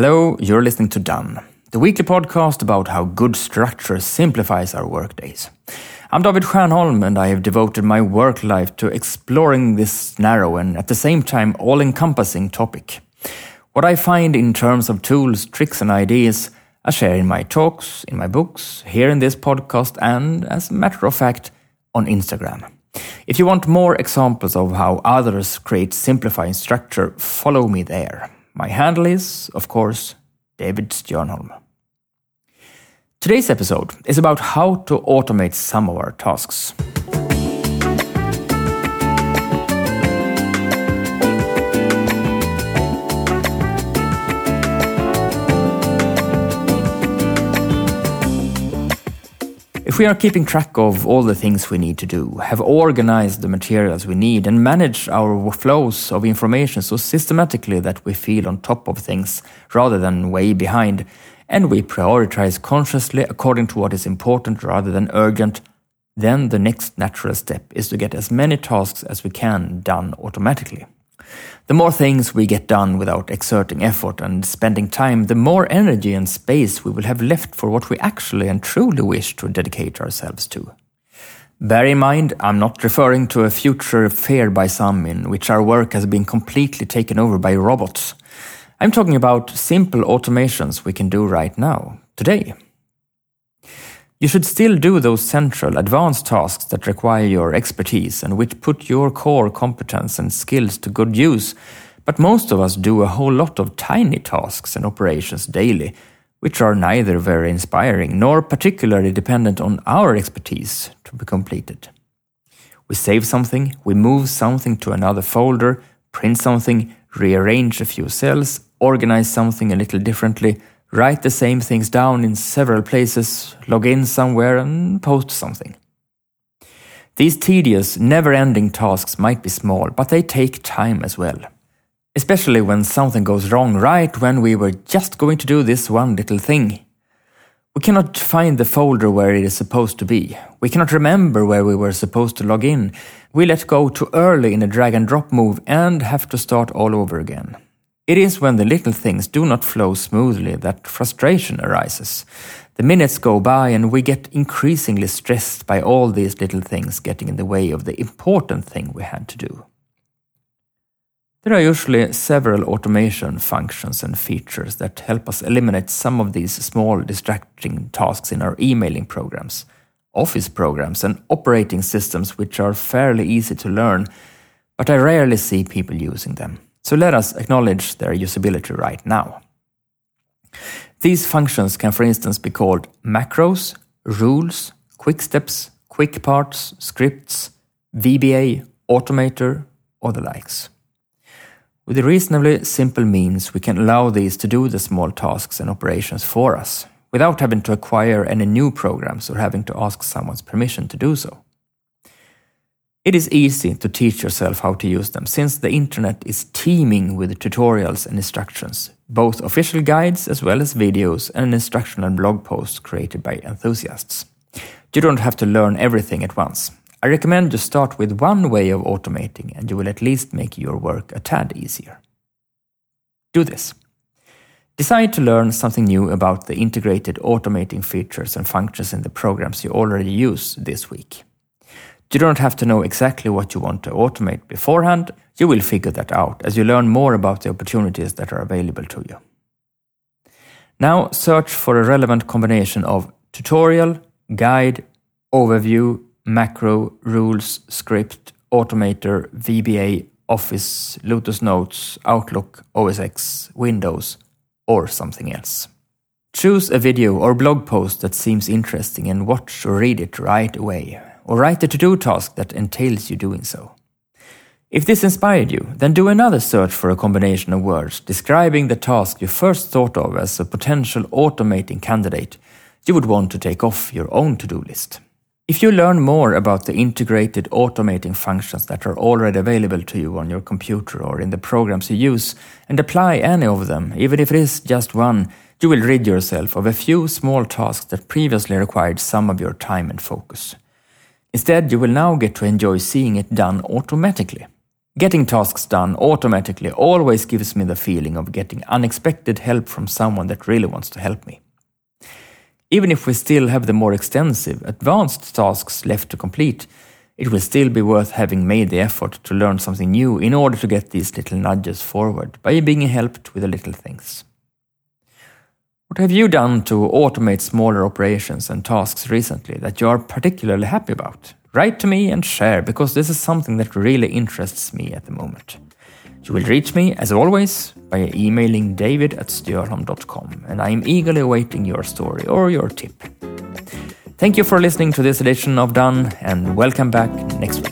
Hello, you're listening to Done, the weekly podcast about how good structure simplifies our workdays. I'm David Stjernholm, and I have devoted my work life to exploring this narrow and at the same time all encompassing topic. What I find in terms of tools, tricks, and ideas, I share in my talks, in my books, here in this podcast, and as a matter of fact, on Instagram. If you want more examples of how others create simplifying structure, follow me there. My handle is, of course, David Stjernholm. Today's episode is about how to automate some of our tasks. If we are keeping track of all the things we need to do, have organized the materials we need, and manage our flows of information so systematically that we feel on top of things rather than way behind, and we prioritize consciously according to what is important rather than urgent, then the next natural step is to get as many tasks as we can done automatically. The more things we get done without exerting effort and spending time, the more energy and space we will have left for what we actually and truly wish to dedicate ourselves to. Bear in mind, I'm not referring to a future feared by some in which our work has been completely taken over by robots. I'm talking about simple automations we can do right now, today. You should still do those central, advanced tasks that require your expertise and which put your core competence and skills to good use. But most of us do a whole lot of tiny tasks and operations daily, which are neither very inspiring nor particularly dependent on our expertise to be completed. We save something, we move something to another folder, print something, rearrange a few cells, organize something a little differently, write the same things down in several places, log in somewhere, and post something. These tedious, never ending tasks might be small, but they take time as well. Especially when something goes wrong right when we were just going to do this one little thing. We cannot find the folder where it is supposed to be. We cannot remember where we were supposed to log in. We let go too early in a drag and drop move and have to start all over again. It is when the little things do not flow smoothly that frustration arises. The minutes go by and we get increasingly stressed by all these little things getting in the way of the important thing we had to do. There are usually several automation functions and features that help us eliminate some of these small distracting tasks in our emailing programs, office programs, and operating systems which are fairly easy to learn, but I rarely see people using them. So let us acknowledge their usability right now. These functions can, for instance, be called macros, rules, quick steps, quick parts, scripts, VBA, automator, or the likes. With a reasonably simple means, we can allow these to do the small tasks and operations for us, without having to acquire any new programs or having to ask someone's permission to do so. It is easy to teach yourself how to use them since the internet is teeming with tutorials and instructions, both official guides as well as videos and instructional blog posts created by enthusiasts. You don't have to learn everything at once. I recommend you start with one way of automating and you will at least make your work a tad easier. Do this. Decide to learn something new about the integrated automating features and functions in the programs you already use this week. You don't have to know exactly what you want to automate beforehand. You will figure that out as you learn more about the opportunities that are available to you. Now search for a relevant combination of tutorial, guide, overview, macro, rules, script, automator, VBA, Office, Lotus Notes, Outlook, OS X, Windows, or something else. Choose a video or blog post that seems interesting and watch or read it right away or write a to-do task that entails you doing so. If this inspired you, then do another search for a combination of words describing the task you first thought of as a potential automating candidate you would want to take off your own to-do list. If you learn more about the integrated automating functions that are already available to you on your computer or in the programs you use and apply any of them, even if it is just one, you will rid yourself of a few small tasks that previously required some of your time and focus. Instead, you will now get to enjoy seeing it done automatically. Getting tasks done automatically always gives me the feeling of getting unexpected help from someone that really wants to help me. Even if we still have the more extensive, advanced tasks left to complete, it will still be worth having made the effort to learn something new in order to get these little nudges forward by being helped with the little things. What have you done to automate smaller operations and tasks recently that you are particularly happy about? Write to me and share because this is something that really interests me at the moment. You will reach me, as always, by emailing david at stjernholm.com, and I am eagerly awaiting your story or your tip. Thank you for listening to this edition of Done, and welcome back next week.